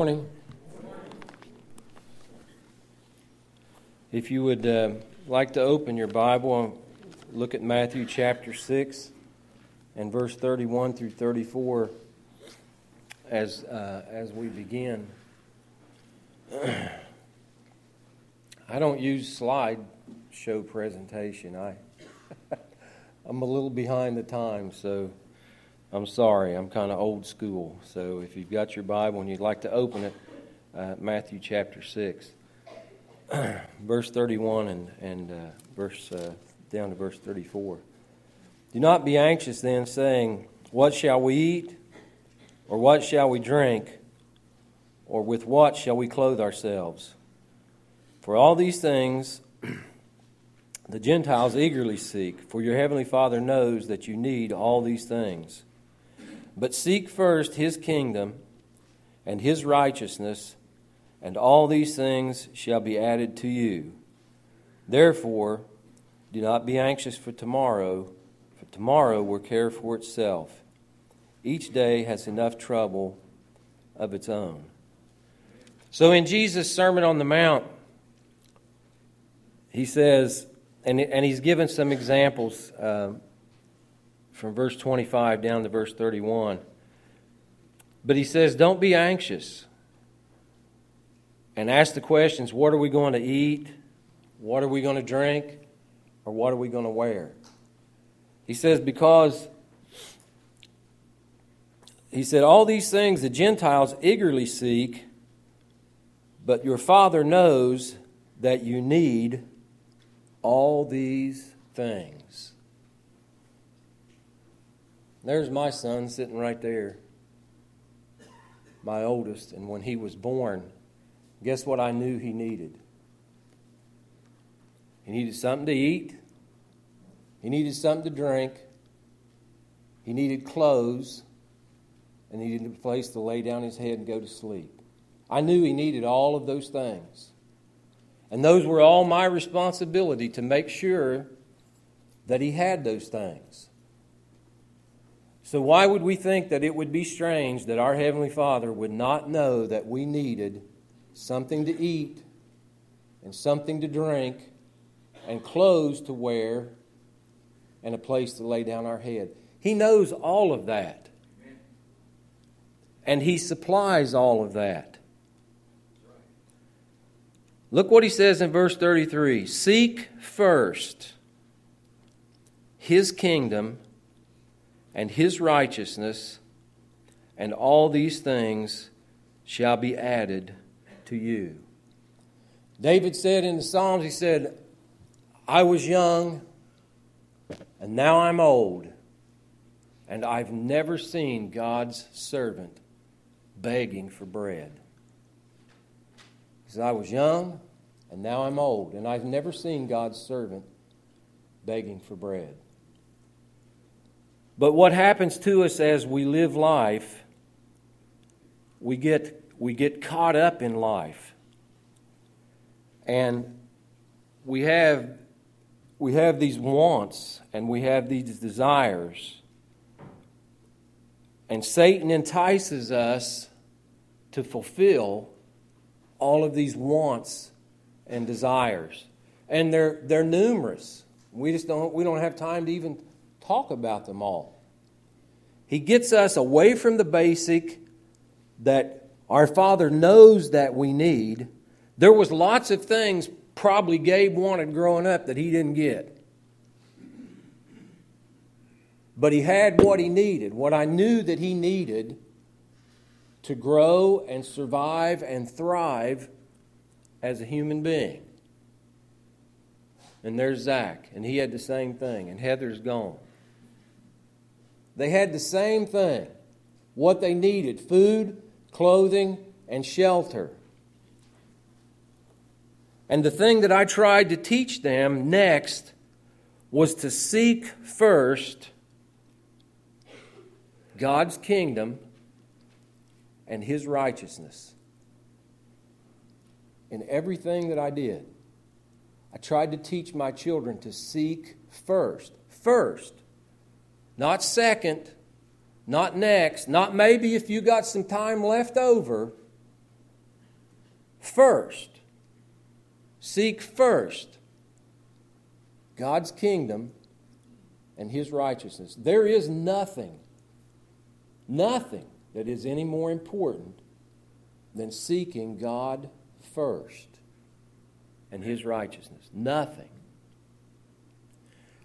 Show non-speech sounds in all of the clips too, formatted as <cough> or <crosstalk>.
Morning. If you would uh, like to open your Bible, and look at Matthew chapter 6 and verse 31 through 34 as, uh, as we begin. <clears throat> I don't use slide show presentation. I, <laughs> I'm a little behind the times, so I'm sorry, I'm kind of old school. So if you've got your Bible and you'd like to open it, uh, Matthew chapter 6, <clears throat> verse 31 and, and uh, verse uh, down to verse 34. Do not be anxious then, saying, What shall we eat? Or what shall we drink? Or with what shall we clothe ourselves? For all these things <clears throat> the Gentiles eagerly seek, for your heavenly Father knows that you need all these things. But seek first his kingdom and his righteousness, and all these things shall be added to you. Therefore, do not be anxious for tomorrow, for tomorrow will care for itself. Each day has enough trouble of its own. So, in Jesus' Sermon on the Mount, he says, and, and he's given some examples. Um, from verse 25 down to verse 31. But he says, Don't be anxious. And ask the questions what are we going to eat? What are we going to drink? Or what are we going to wear? He says, Because he said, All these things the Gentiles eagerly seek, but your Father knows that you need all these things. There's my son sitting right there, my oldest. And when he was born, guess what I knew he needed? He needed something to eat, he needed something to drink, he needed clothes, and he needed a place to lay down his head and go to sleep. I knew he needed all of those things. And those were all my responsibility to make sure that he had those things. So, why would we think that it would be strange that our Heavenly Father would not know that we needed something to eat and something to drink and clothes to wear and a place to lay down our head? He knows all of that. And He supplies all of that. Look what He says in verse 33 Seek first His kingdom and his righteousness, and all these things shall be added to you. David said in the Psalms, he said, I was young, and now I'm old, and I've never seen God's servant begging for bread. He said, I was young, and now I'm old, and I've never seen God's servant begging for bread. But what happens to us as we live life, we get, we get caught up in life. And we have, we have these wants and we have these desires. And Satan entices us to fulfill all of these wants and desires. And they're, they're numerous. We just don't, we don't have time to even talk about them all. He gets us away from the basic that our Father knows that we need. There was lots of things probably Gabe wanted growing up that he didn't get. But he had what he needed, what I knew that he needed to grow and survive and thrive as a human being. And there's Zach, and he had the same thing, and Heather's gone. They had the same thing what they needed food, clothing, and shelter. And the thing that I tried to teach them next was to seek first God's kingdom and His righteousness. In everything that I did, I tried to teach my children to seek first. First not second, not next, not maybe if you got some time left over. first. Seek first God's kingdom and his righteousness. There is nothing, nothing that is any more important than seeking God first and his righteousness. Nothing.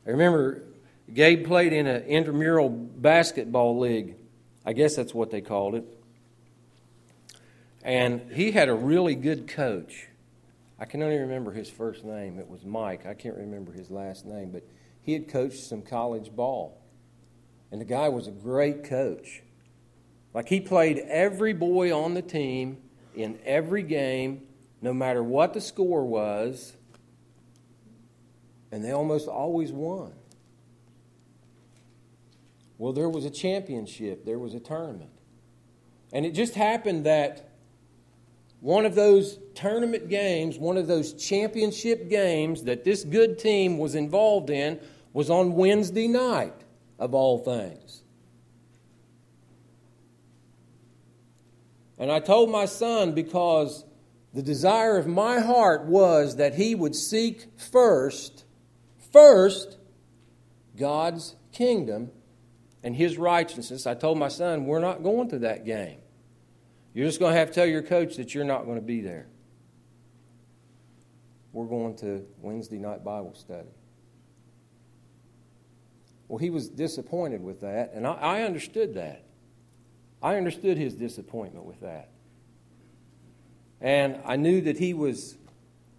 I remember Gabe played in an intramural basketball league. I guess that's what they called it. And he had a really good coach. I can only remember his first name. It was Mike. I can't remember his last name, but he had coached some college ball. And the guy was a great coach. Like he played every boy on the team in every game, no matter what the score was, and they almost always won. Well, there was a championship, there was a tournament. And it just happened that one of those tournament games, one of those championship games that this good team was involved in, was on Wednesday night, of all things. And I told my son because the desire of my heart was that he would seek first, first, God's kingdom and his righteousness. I told my son, we're not going to that game. You're just going to have to tell your coach that you're not going to be there. We're going to Wednesday night Bible study. Well, he was disappointed with that, and I, I understood that. I understood his disappointment with that. And I knew that he was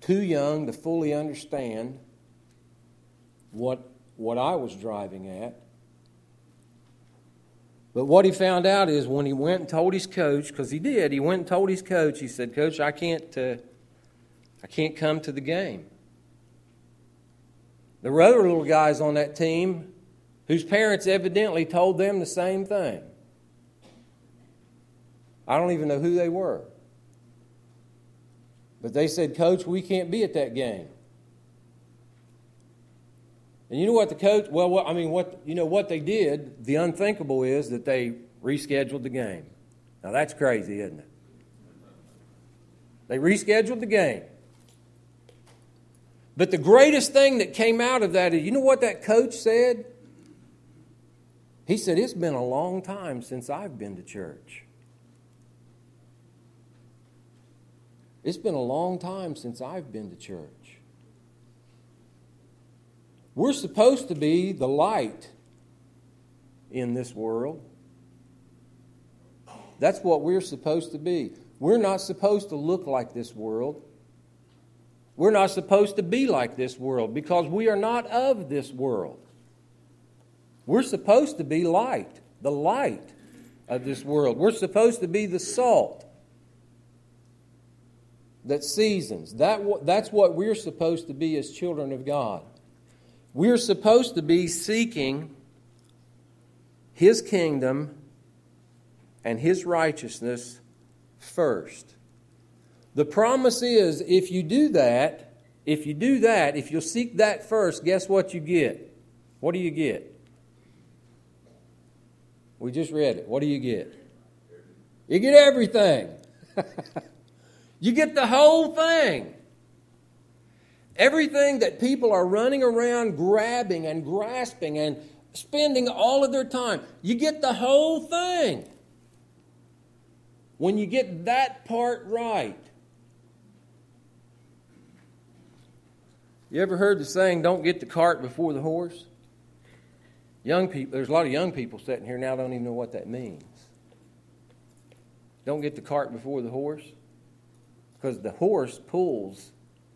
too young to fully understand what, what I was driving at. But what he found out is when he went and told his coach, because he did, he went and told his coach, he said, Coach, I can't, uh, I can't come to the game. There were other little guys on that team whose parents evidently told them the same thing. I don't even know who they were. But they said, Coach, we can't be at that game. And you know what the coach, well, what, I mean, what, you know what they did, the unthinkable is that they rescheduled the game. Now that's crazy, isn't it? They rescheduled the game. But the greatest thing that came out of that is, you know what that coach said? He said, It's been a long time since I've been to church. It's been a long time since I've been to church. We're supposed to be the light in this world. That's what we're supposed to be. We're not supposed to look like this world. We're not supposed to be like this world because we are not of this world. We're supposed to be light, the light of this world. We're supposed to be the salt that seasons. That, that's what we're supposed to be as children of God. We're supposed to be seeking His kingdom and His righteousness first. The promise is if you do that, if you do that, if you'll seek that first, guess what you get? What do you get? We just read it. What do you get? You get everything. <laughs> you get the whole thing. Everything that people are running around grabbing and grasping and spending all of their time, you get the whole thing. When you get that part right. You ever heard the saying, don't get the cart before the horse? Young people, there's a lot of young people sitting here now don't even know what that means. Don't get the cart before the horse because the horse pulls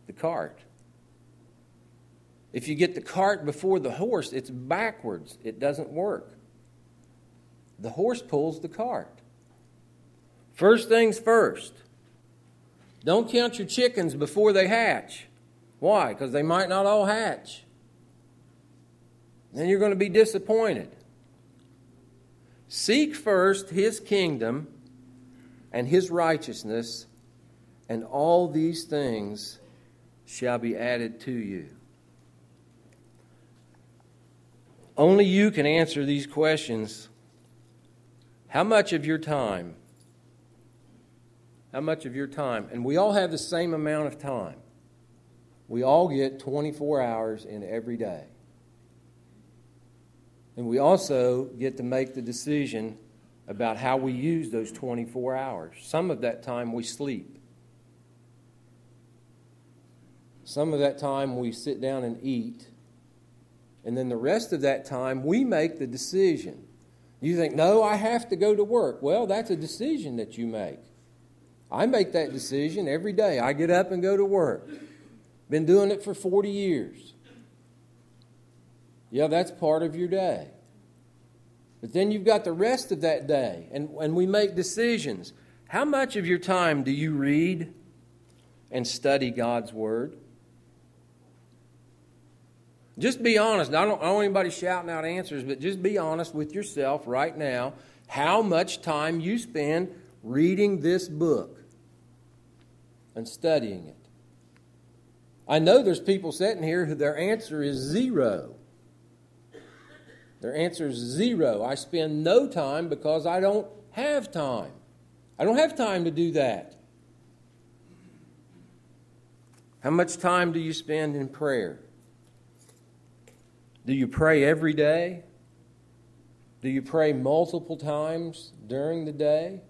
the cart. If you get the cart before the horse, it's backwards. It doesn't work. The horse pulls the cart. First things first. Don't count your chickens before they hatch. Why? Because they might not all hatch then you're going to be disappointed. Seek first his kingdom and his righteousness, and all these things shall be added to you. Only you can answer these questions. How much of your time, How much of your time? And we all have the same amount of time. We all get 24 hours in every day. And we also get to make the decision about how we use those 24 hours. Some of that time we sleep. Some of that time we sit down and eat. And then the rest of that time we make the decision. You think, no, I have to go to work. Well, that's a decision that you make. I make that decision every day. I get up and go to work. Been doing it for 40 years. Yeah, that's part of your day. But then you've got the rest of that day, and, and we make decisions. How much of your time do you read and study God's Word? Just be honest. I don't, I don't want anybody shouting out answers, but just be honest with yourself right now how much time you spend reading this book and studying it. I know there's people sitting here who their answer is zero. Their answer is zero. I spend no time because I don't have time. I don't have time to do that. How much time do you spend in prayer? Do you pray every day? Do you pray multiple times during the day?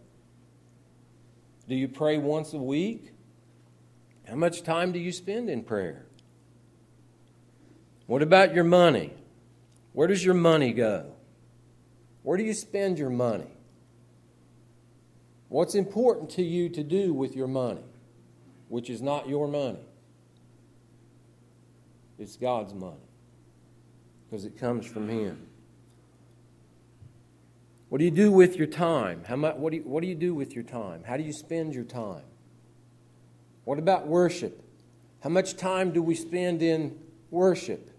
Do you pray once a week? How much time do you spend in prayer? What about your money? Where does your money go? Where do you spend your money? What's important to you to do with your money, which is not your money? It's God's money because it comes from Him. What do you do with your time? How much, what, do you, what do you do with your time? How do you spend your time? What about worship? How much time do we spend in worship?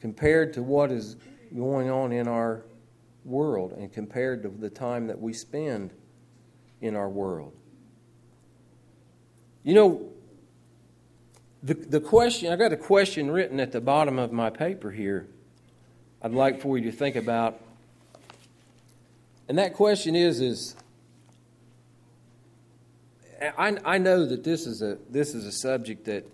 Compared to what is going on in our world and compared to the time that we spend in our world. You know, the, the question, I got a question written at the bottom of my paper here I'd like for you to think about. And that question is, is I, I know that this is a this is a subject that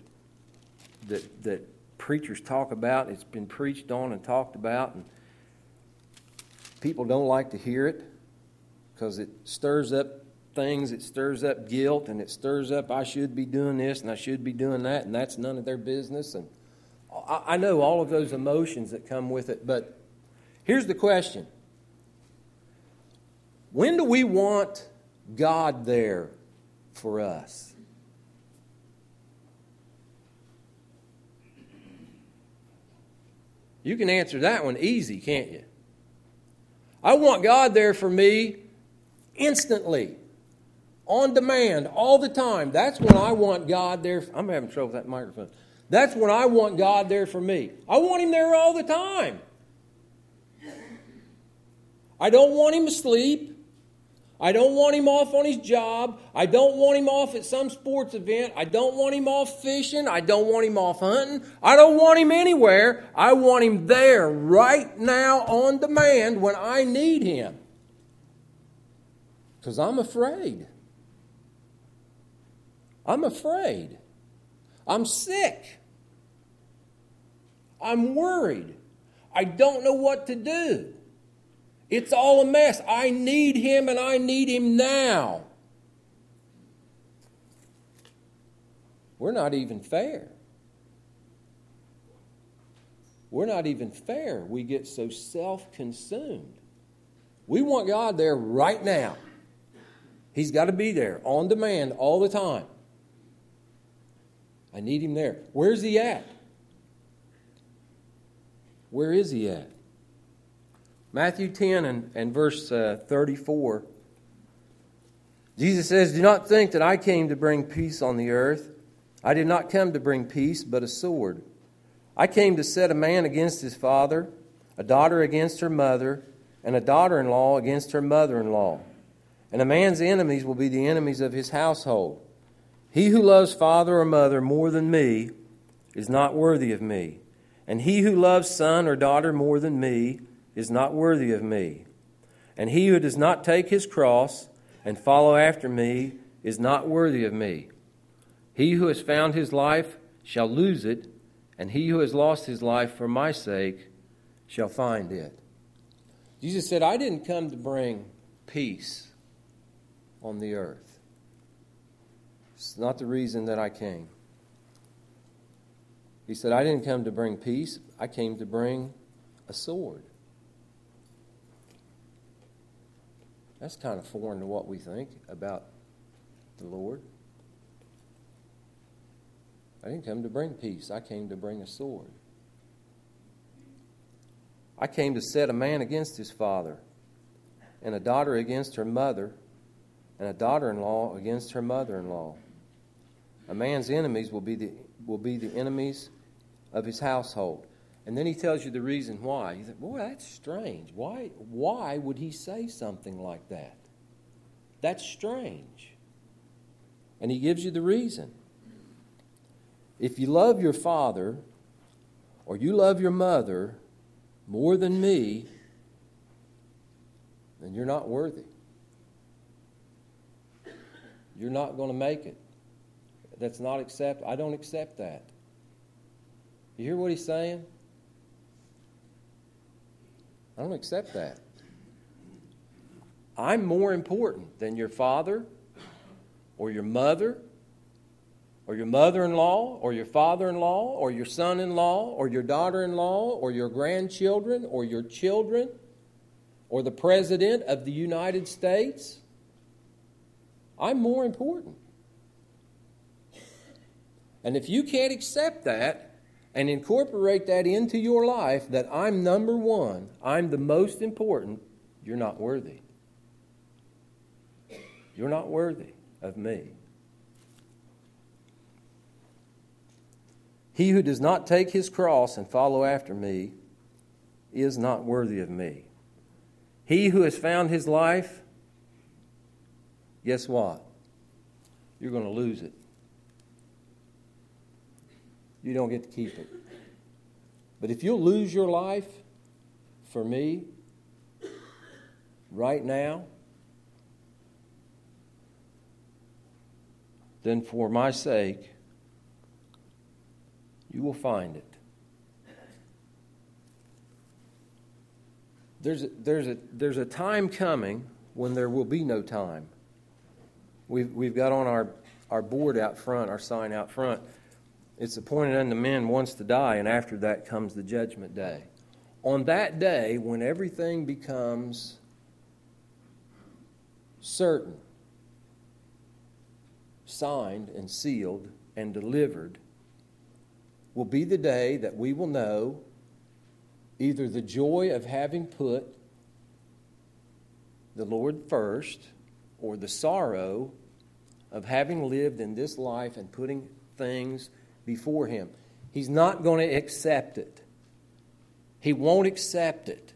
that that preachers talk about. It's been preached on and talked about, and people don't like to hear it because it stirs up things. It stirs up guilt, and it stirs up I should be doing this and I should be doing that, and that's none of their business. And I, I know all of those emotions that come with it. But here's the question: When do we want God there for us. You can answer that one easy, can't you? I want God there for me instantly, on demand, all the time. That's when I want God there. I'm having trouble with that microphone. That's when I want God there for me. I want Him there all the time. I don't want Him asleep. I don't want him off on his job. I don't want him off at some sports event. I don't want him off fishing. I don't want him off hunting. I don't want him anywhere. I want him there right now on demand when I need him. Because I'm afraid. I'm afraid. I'm sick. I'm worried. I don't know what to do. It's all a mess. I need him and I need him now. We're not even fair. We're not even fair. We get so self consumed. We want God there right now. He's got to be there on demand all the time. I need him there. Where's he at? Where is he at? Matthew 10 and, and verse uh, 34. Jesus says, Do not think that I came to bring peace on the earth. I did not come to bring peace, but a sword. I came to set a man against his father, a daughter against her mother, and a daughter in law against her mother in law. And a man's enemies will be the enemies of his household. He who loves father or mother more than me is not worthy of me. And he who loves son or daughter more than me is not worthy of me. And he who does not take his cross and follow after me is not worthy of me. He who has found his life shall lose it, and he who has lost his life for my sake shall find it. Jesus said, I didn't come to bring peace on the earth. It's not the reason that I came. He said, I didn't come to bring peace, I came to bring a sword. That's kind of foreign to what we think about the Lord. I didn't come to bring peace, I came to bring a sword. I came to set a man against his father, and a daughter against her mother, and a daughter in law against her mother in law. A man's enemies will be, the, will be the enemies of his household. And then he tells you the reason why. You think, boy, that's strange. Why, why would he say something like that? That's strange. And he gives you the reason. If you love your father or you love your mother more than me, then you're not worthy. You're not going to make it. That's not accept. I don't accept that. You hear what he's saying? I don't accept that. I'm more important than your father or your mother or your mother in law or your father in law or your son in law or your daughter in law or your grandchildren or your children or the president of the United States. I'm more important. And if you can't accept that, and incorporate that into your life that I'm number one, I'm the most important, you're not worthy. You're not worthy of me. He who does not take his cross and follow after me is not worthy of me. He who has found his life, guess what? You're going to lose it you don't get to keep it. But if you'll lose your life for me right now, then for my sake, you will find it. There's a, there's a, there's a time coming when there will be no time. We've, we've got on our, our board out front, our sign out front, it's appointed unto men once to die, and after that comes the judgment day. On that day, when everything becomes certain, signed and sealed and delivered, will be the day that we will know either the joy of having put the Lord first or the sorrow of having lived in this life and putting things before him. He's not going to accept it. He won't accept it.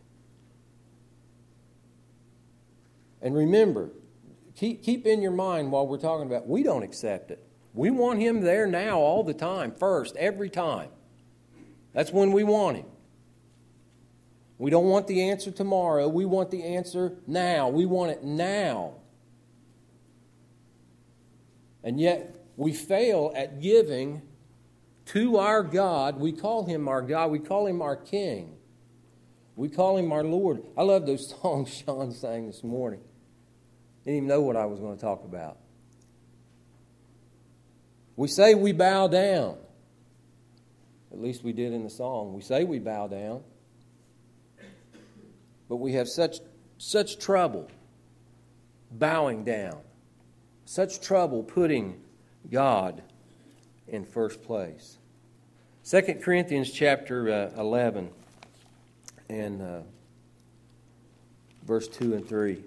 And remember, keep, keep in your mind while we're talking about, we don't accept it. We want him there now all the time, first, every time. That's when we want him. We don't want the answer tomorrow. We want the answer now. We want it now. And yet, we fail at giving to our God. We call him our God. We call him our King. We call him our Lord. I love those <laughs> songs Sean sang this morning. Didn't even know what I was going to talk about. We say we bow down. At least we did in the song. We say we bow down. But we have such, such trouble bowing down, such trouble putting God in first place. 2 Corinthians chapter uh, 11 and uh, verse 2 and 3.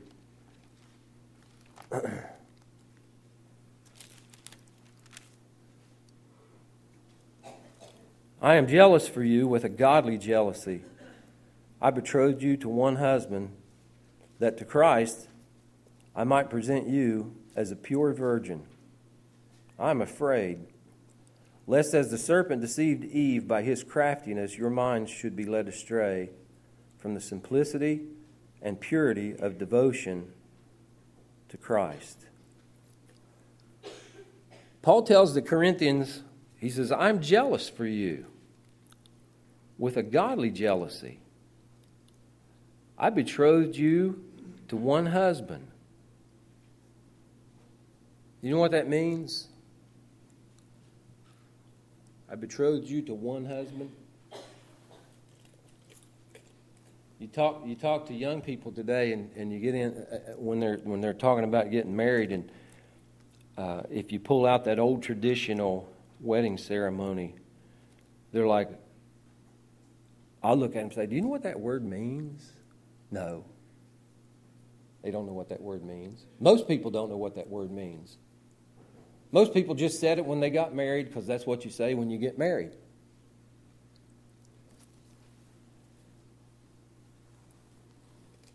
<clears throat> I am jealous for you with a godly jealousy. I betrothed you to one husband, that to Christ I might present you as a pure virgin. I am afraid lest as the serpent deceived Eve by his craftiness, your minds should be led astray from the simplicity and purity of devotion to Christ. Paul tells the Corinthians, he says, I'm jealous for you with a godly jealousy. I betrothed you to one husband. You know what that means? I betrothed you to one husband. You talk, you talk to young people today, and, and you get in uh, uh, when they're when they're talking about getting married, and uh, if you pull out that old traditional wedding ceremony, they're like, I'll look at them and say, "Do you know what that word means?" No. They don't know what that word means. Most people don't know what that word means. Most people just said it when they got married because that's what you say when you get married.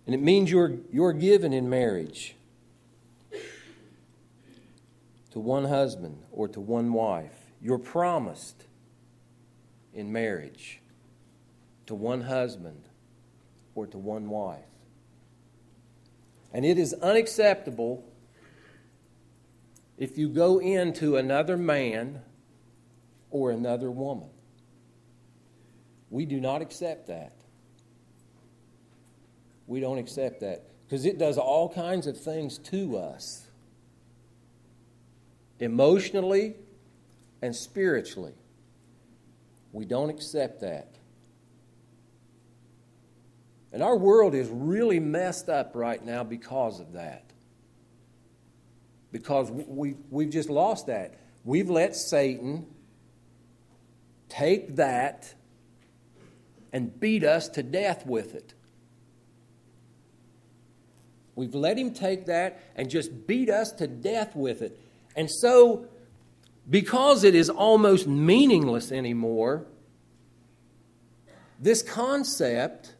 And it means you're, you're given in marriage to one husband or to one wife. You're promised in marriage to one husband or to one wife. And it is unacceptable if you go into another man or another woman. We do not accept that. We don't accept that because it does all kinds of things to us emotionally and spiritually. We don't accept that. And our world is really messed up right now because of that. Because we, we've just lost that. We've let Satan take that and beat us to death with it. We've let him take that and just beat us to death with it. And so, because it is almost meaningless anymore, this concept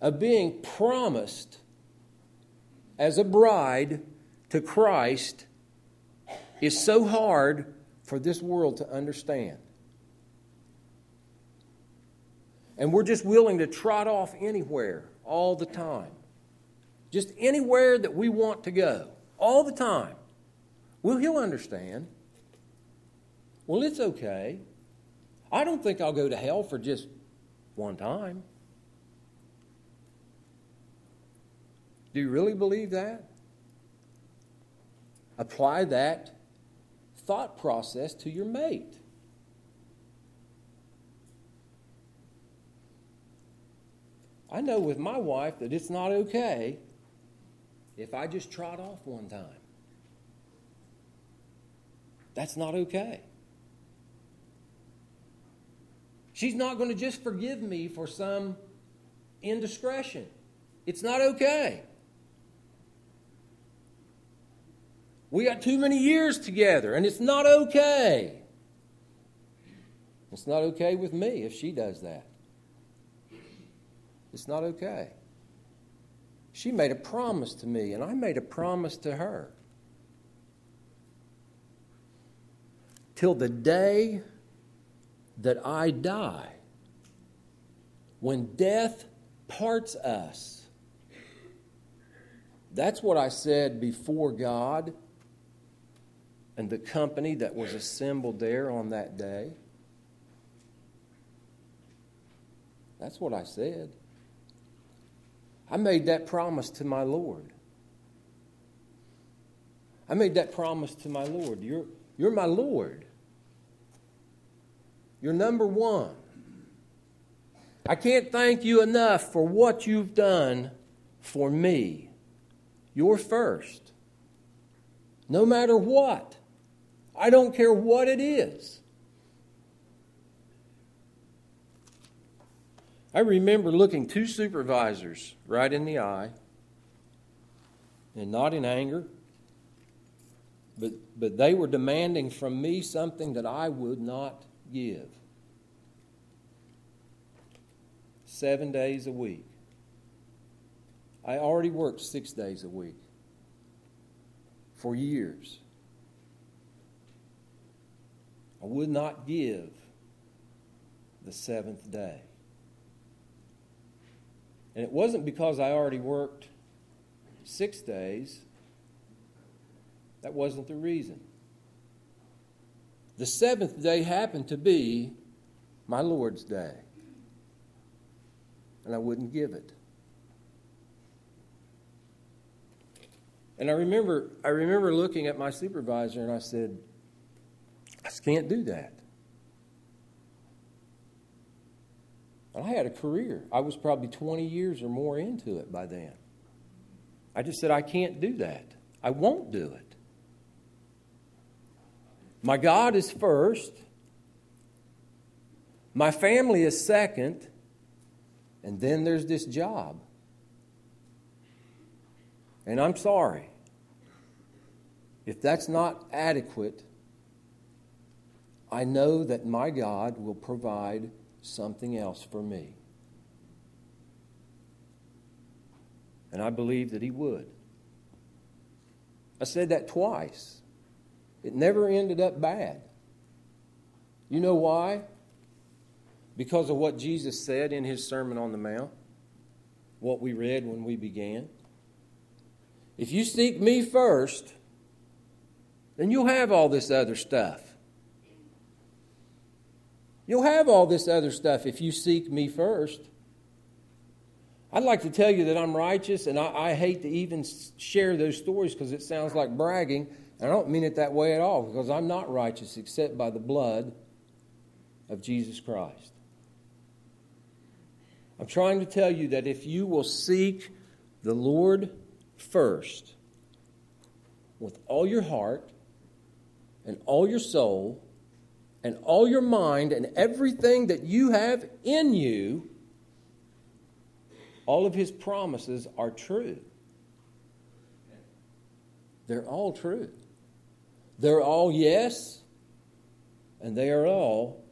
of being promised as a bride to Christ is so hard for this world to understand. And we're just willing to trot off anywhere all the time. Just anywhere that we want to go, all the time. Well, he'll understand. Well, it's okay. I don't think I'll go to hell for just one time. Do you really believe that? Apply that thought process to your mate. I know with my wife that it's not okay if I just trot off one time. That's not okay. She's not going to just forgive me for some indiscretion. It's not okay. We got too many years together, and it's not okay. It's not okay with me if she does that. It's not okay. She made a promise to me, and I made a promise to her. Till the day that I die, when death parts us. That's what I said before God and the company that was assembled there on that day. That's what I said. I made that promise to my Lord. I made that promise to my Lord. You're, you're my Lord. You're number one. I can't thank you enough for what you've done for me. You're first. No matter what. I don't care what it is. I remember looking two supervisors right in the eye, and not in anger, but, but they were demanding from me something that I would not give. Seven days a week. I already worked six days a week for years. I would not give the seventh day. And it wasn't because I already worked six days. That wasn't the reason. The seventh day happened to be my Lord's day. And I wouldn't give it. And I remember, I remember looking at my supervisor and I said, I just can't do that. And I had a career. I was probably 20 years or more into it by then. I just said, I can't do that. I won't do it. My God is first, my family is second, and then there's this job. And I'm sorry. If that's not adequate, I know that my God will provide something else for me. And I believe that He would. I said that twice. It never ended up bad. You know why? Because of what Jesus said in His Sermon on the Mount, what we read when we began. If you seek me first, then you'll have all this other stuff. You'll have all this other stuff if you seek me first. I'd like to tell you that I'm righteous, and I, I hate to even share those stories because it sounds like bragging. And I don't mean it that way at all because I'm not righteous except by the blood of Jesus Christ. I'm trying to tell you that if you will seek the Lord first with all your heart and all your soul and all your mind and everything that you have in you, all of his promises are true. They're all true. They're all yes, and they are all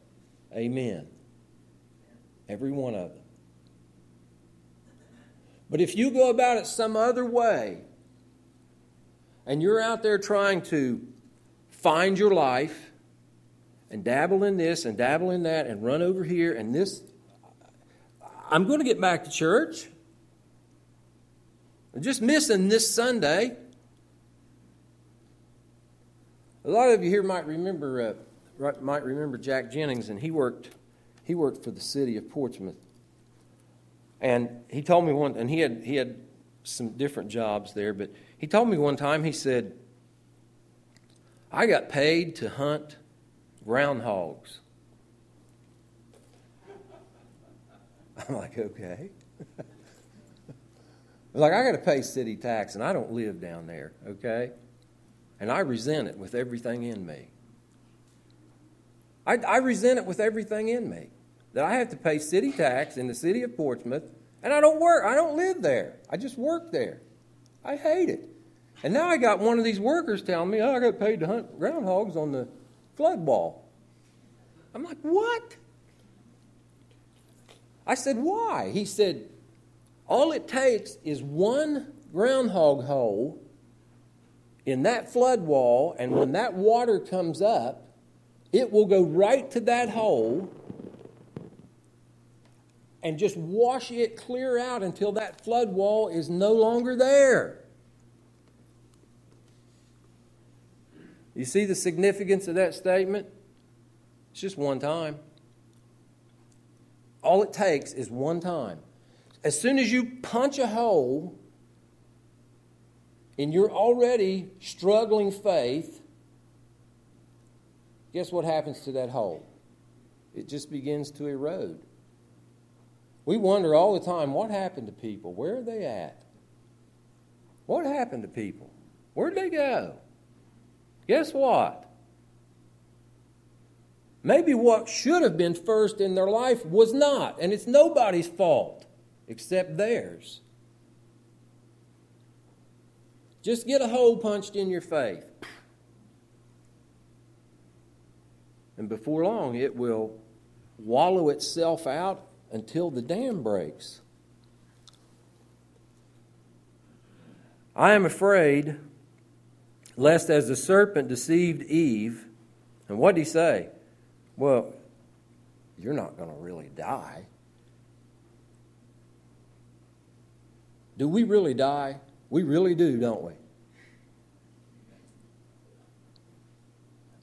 amen. Every one of them. But if you go about it some other way, and you're out there trying to find your life and dabble in this and dabble in that and run over here and this. I'm going to get back to church. I'm just missing this Sunday. A lot of you here might remember uh, might remember Jack Jennings, and he worked he worked for the city of Portsmouth. And he told me one, and he had he had some different jobs there, but he told me one time. He said, I got paid to hunt groundhogs. <laughs> I'm like, okay. <laughs> like, I got to pay city tax, and I don't live down there, okay? And I resent it with everything in me. I, I resent it with everything in me that I have to pay city tax in the city of Portsmouth, and I don't work. I don't live there. I just work there. I hate it. And now I got one of these workers telling me, oh, I got paid to hunt groundhogs on the flood wall. I'm like, what? I said, why? He said, all it takes is one groundhog hole in that flood wall, and when that water comes up, it will go right to that hole and just wash it clear out until that flood wall is no longer there. You see the significance of that statement? It's just one time. All it takes is one time. As soon as you punch a hole in your already struggling faith, guess what happens to that hole? It just begins to erode. We wonder all the time what happened to people? Where are they at? What happened to people? Where'd they go? Guess what? Maybe what should have been first in their life was not, and it's nobody's fault except theirs. Just get a hole punched in your faith. And before long, it will wallow itself out until the dam breaks. I am afraid lest as the serpent deceived Eve, and what did he say? Well, you're not going to really die. Do we really die? We really do, don't we?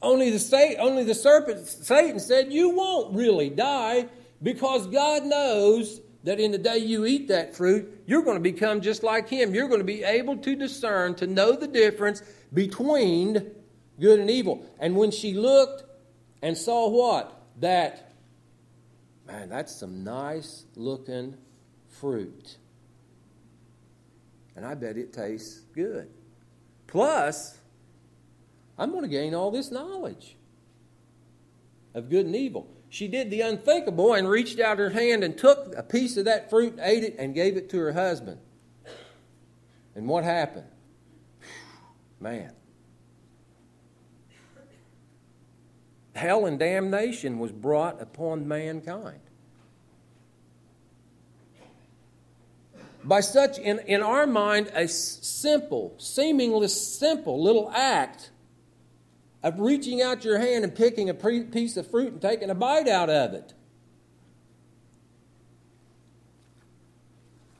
Only the, only the serpent, Satan said, You won't really die because God knows that in the day you eat that fruit, you're going to become just like Him. You're going to be able to discern, to know the difference between good and evil. And when she looked and saw what? That, man, that's some nice looking fruit. And I bet it tastes good. Plus, I'm going to gain all this knowledge of good and evil. She did the unthinkable and reached out her hand and took a piece of that fruit ate it and gave it to her husband. And what happened? Man. Hell and damnation was brought upon mankind. By such, in, in our mind, a simple, seemingly simple little act of reaching out your hand and picking a piece of fruit and taking a bite out of it.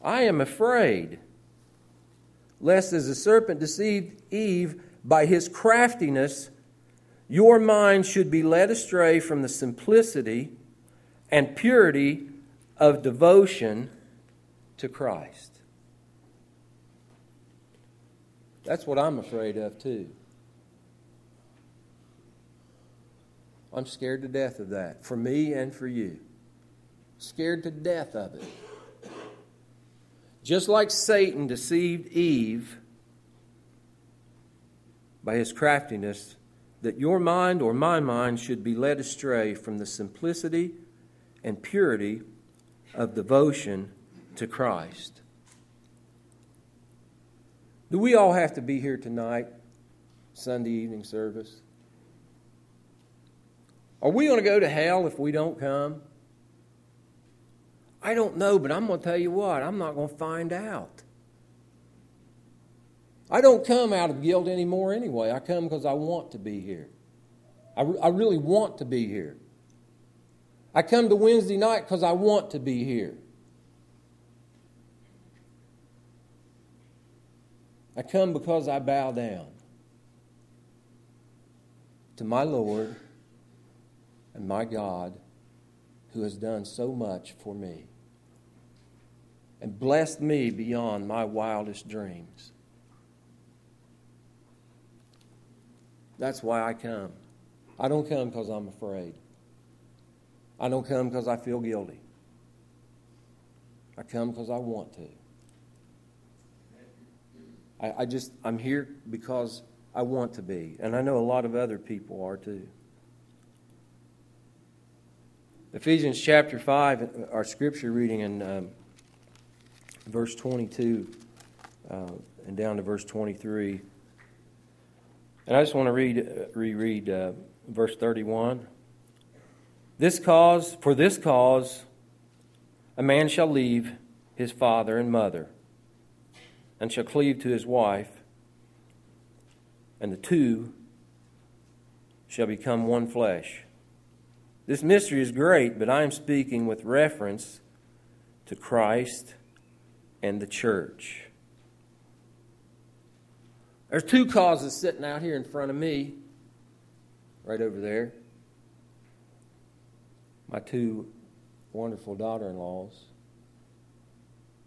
I am afraid lest as the serpent deceived Eve by his craftiness, your mind should be led astray from the simplicity and purity of devotion to Christ. That's what I'm afraid of, too. I'm scared to death of that, for me and for you. Scared to death of it. Just like Satan deceived Eve by his craftiness, that your mind or my mind should be led astray from the simplicity and purity of devotion to Christ. Do we all have to be here tonight, Sunday evening service? Are we going to go to hell if we don't come? I don't know, but I'm going to tell you what, I'm not going to find out. I don't come out of guilt anymore anyway. I come because I want to be here. I, re- I really want to be here. I come to Wednesday night because I want to be here. I come because I bow down to my Lord and my God who has done so much for me and blessed me beyond my wildest dreams. That's why I come. I don't come because I'm afraid. I don't come because I feel guilty. I come because I want to. I, I just, I'm here because I want to be. And I know a lot of other people are too. Ephesians chapter 5, our scripture reading in um, verse 22 uh, and down to verse 23. And I just want to read, reread uh, verse 31. This cause, for this cause, a man shall leave his father and mother, and shall cleave to his wife, and the two shall become one flesh. This mystery is great, but I am speaking with reference to Christ and the church. There's two causes sitting out here in front of me, right over there. My two wonderful daughter in laws.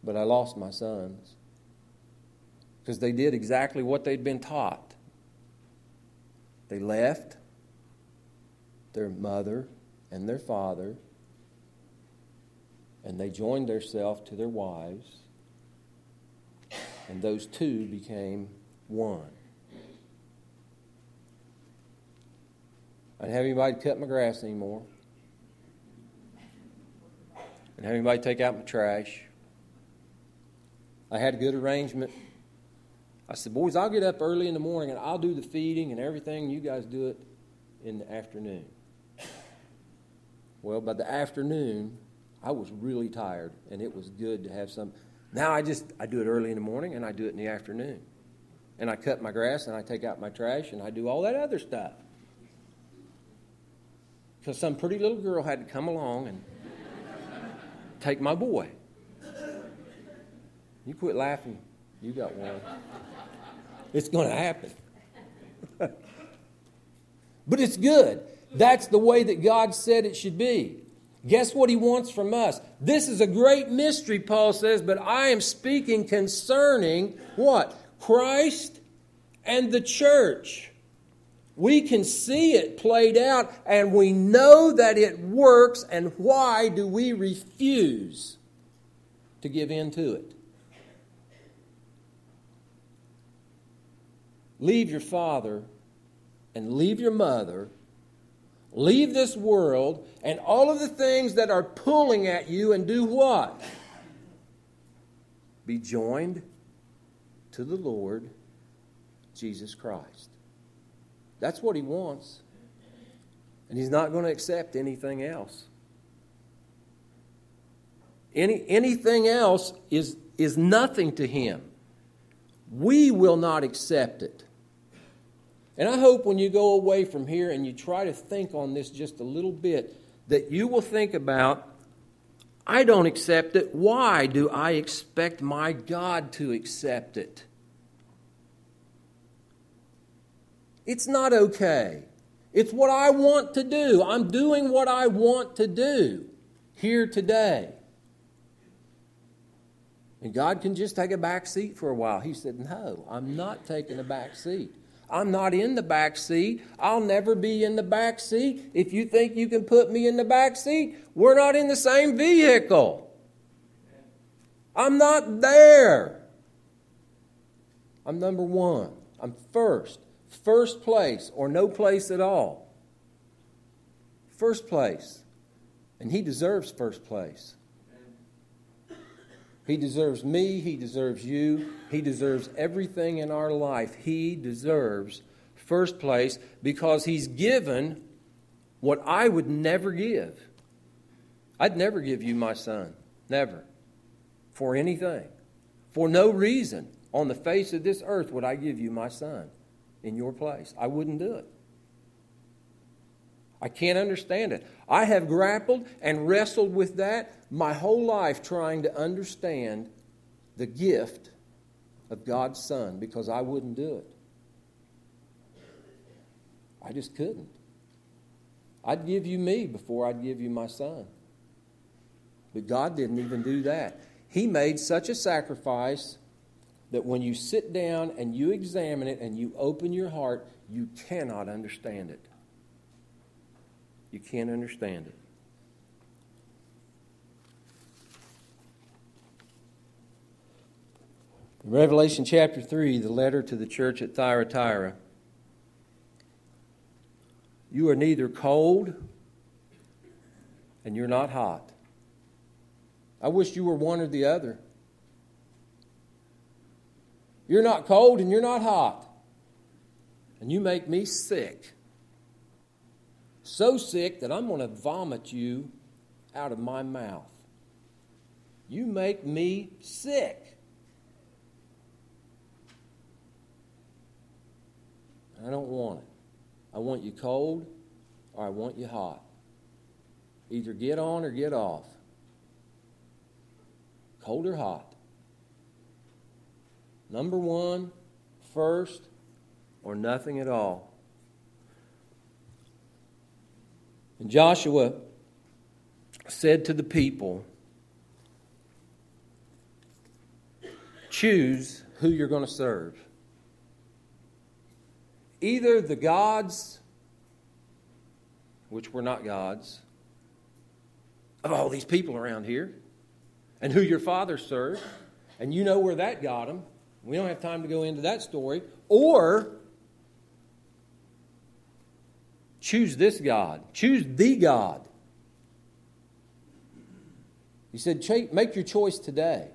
But I lost my sons because they did exactly what they'd been taught. They left their mother and their father, and they joined themselves to their wives, and those two became one. I didn't have anybody cut my grass anymore. I didn't have anybody take out my trash. I had a good arrangement. I said, Boys, I'll get up early in the morning and I'll do the feeding and everything. You guys do it in the afternoon. Well, by the afternoon, I was really tired, and it was good to have some. Now I just I do it early in the morning, and I do it in the afternoon, and I cut my grass, and I take out my trash, and I do all that other stuff. Because some pretty little girl had to come along and take my boy. You quit laughing. You got one. It's going to happen. <laughs> but it's good. That's the way that God said it should be. Guess what he wants from us? This is a great mystery, Paul says, but I am speaking concerning what? Christ and the church. We can see it played out and we know that it works, and why do we refuse to give in to it? Leave your father and leave your mother Leave this world and all of the things that are pulling at you and do what? Be joined to the Lord Jesus Christ. That's what he wants. And he's not going to accept anything else. Any, anything else is, is nothing to him. We will not accept it. And I hope when you go away from here and you try to think on this just a little bit, that you will think about I don't accept it. Why do I expect my God to accept it? It's not okay. It's what I want to do. I'm doing what I want to do here today. And God can just take a back seat for a while. He said, No, I'm not taking a back seat. I'm not in the back seat. I'll never be in the back seat. If you think you can put me in the back seat, we're not in the same vehicle. I'm not there. I'm number one. I'm first. First place or no place at all. First place. And he deserves first place. He deserves me. He deserves you. He deserves everything in our life. He deserves first place because He's given what I would never give. I'd never give you my son. Never. For anything. For no reason on the face of this earth would I give you my son in your place. I wouldn't do it. I can't understand it. I have grappled and wrestled with that my whole life trying to understand the gift of God's Son because I wouldn't do it. I just couldn't. I'd give you me before I'd give you my son. But God didn't even do that. He made such a sacrifice that when you sit down and you examine it and you open your heart, you cannot understand it. You can't understand it. Revelation chapter 3, the letter to the church at Thyatira. You are neither cold and you're not hot. I wish you were one or the other. You're not cold and you're not hot. And you make me sick so sick that I'm going to vomit you out of my mouth. You make me sick. I don't want it. I want you cold or I want you hot. Either get on or get off. Cold or hot. Number one, first, or nothing at all. And Joshua said to the people, Choose who you're going to serve. Either the gods, which were not gods, of all these people around here, and who your father served, and you know where that got them. We don't have time to go into that story. Or Choose this God. Choose the God. He said, make your choice today.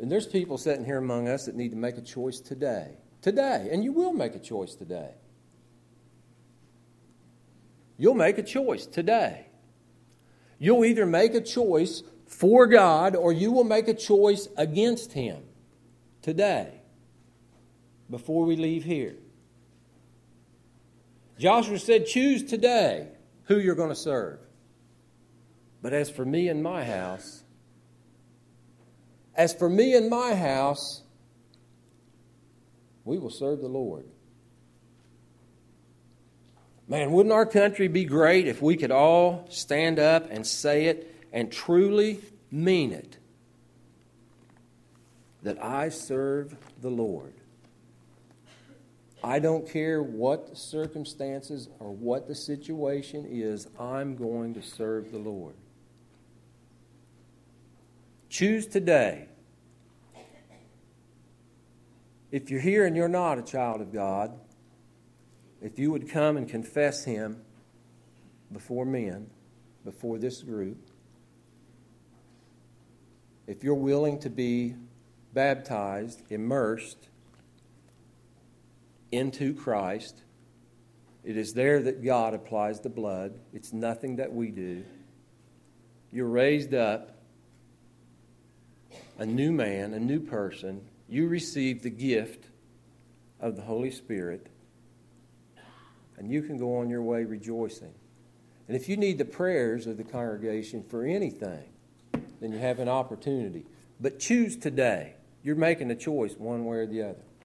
And there's people sitting here among us that need to make a choice today. Today. And you will make a choice today. You'll make a choice today. You'll either make a choice for God or you will make a choice against Him today before we leave here. Joshua said, Choose today who you're going to serve. But as for me and my house, As for me and my house, we will serve the Lord. Man, wouldn't our country be great if we could all stand up and say it and truly mean it? That I serve the Lord. I don't care what the circumstances or what the situation is, I'm going to serve the Lord. Choose today. If you're here and you're not a child of God, if you would come and confess Him before men, before this group, if you're willing to be baptized, immersed into Christ, it is there that God applies the blood. It's nothing that we do. You're raised up a new man, a new person. You receive the gift of the Holy Spirit and you can go on your way rejoicing. And if you need the prayers of the congregation for anything, then you have an opportunity. But choose today. You're making a choice one way or the other.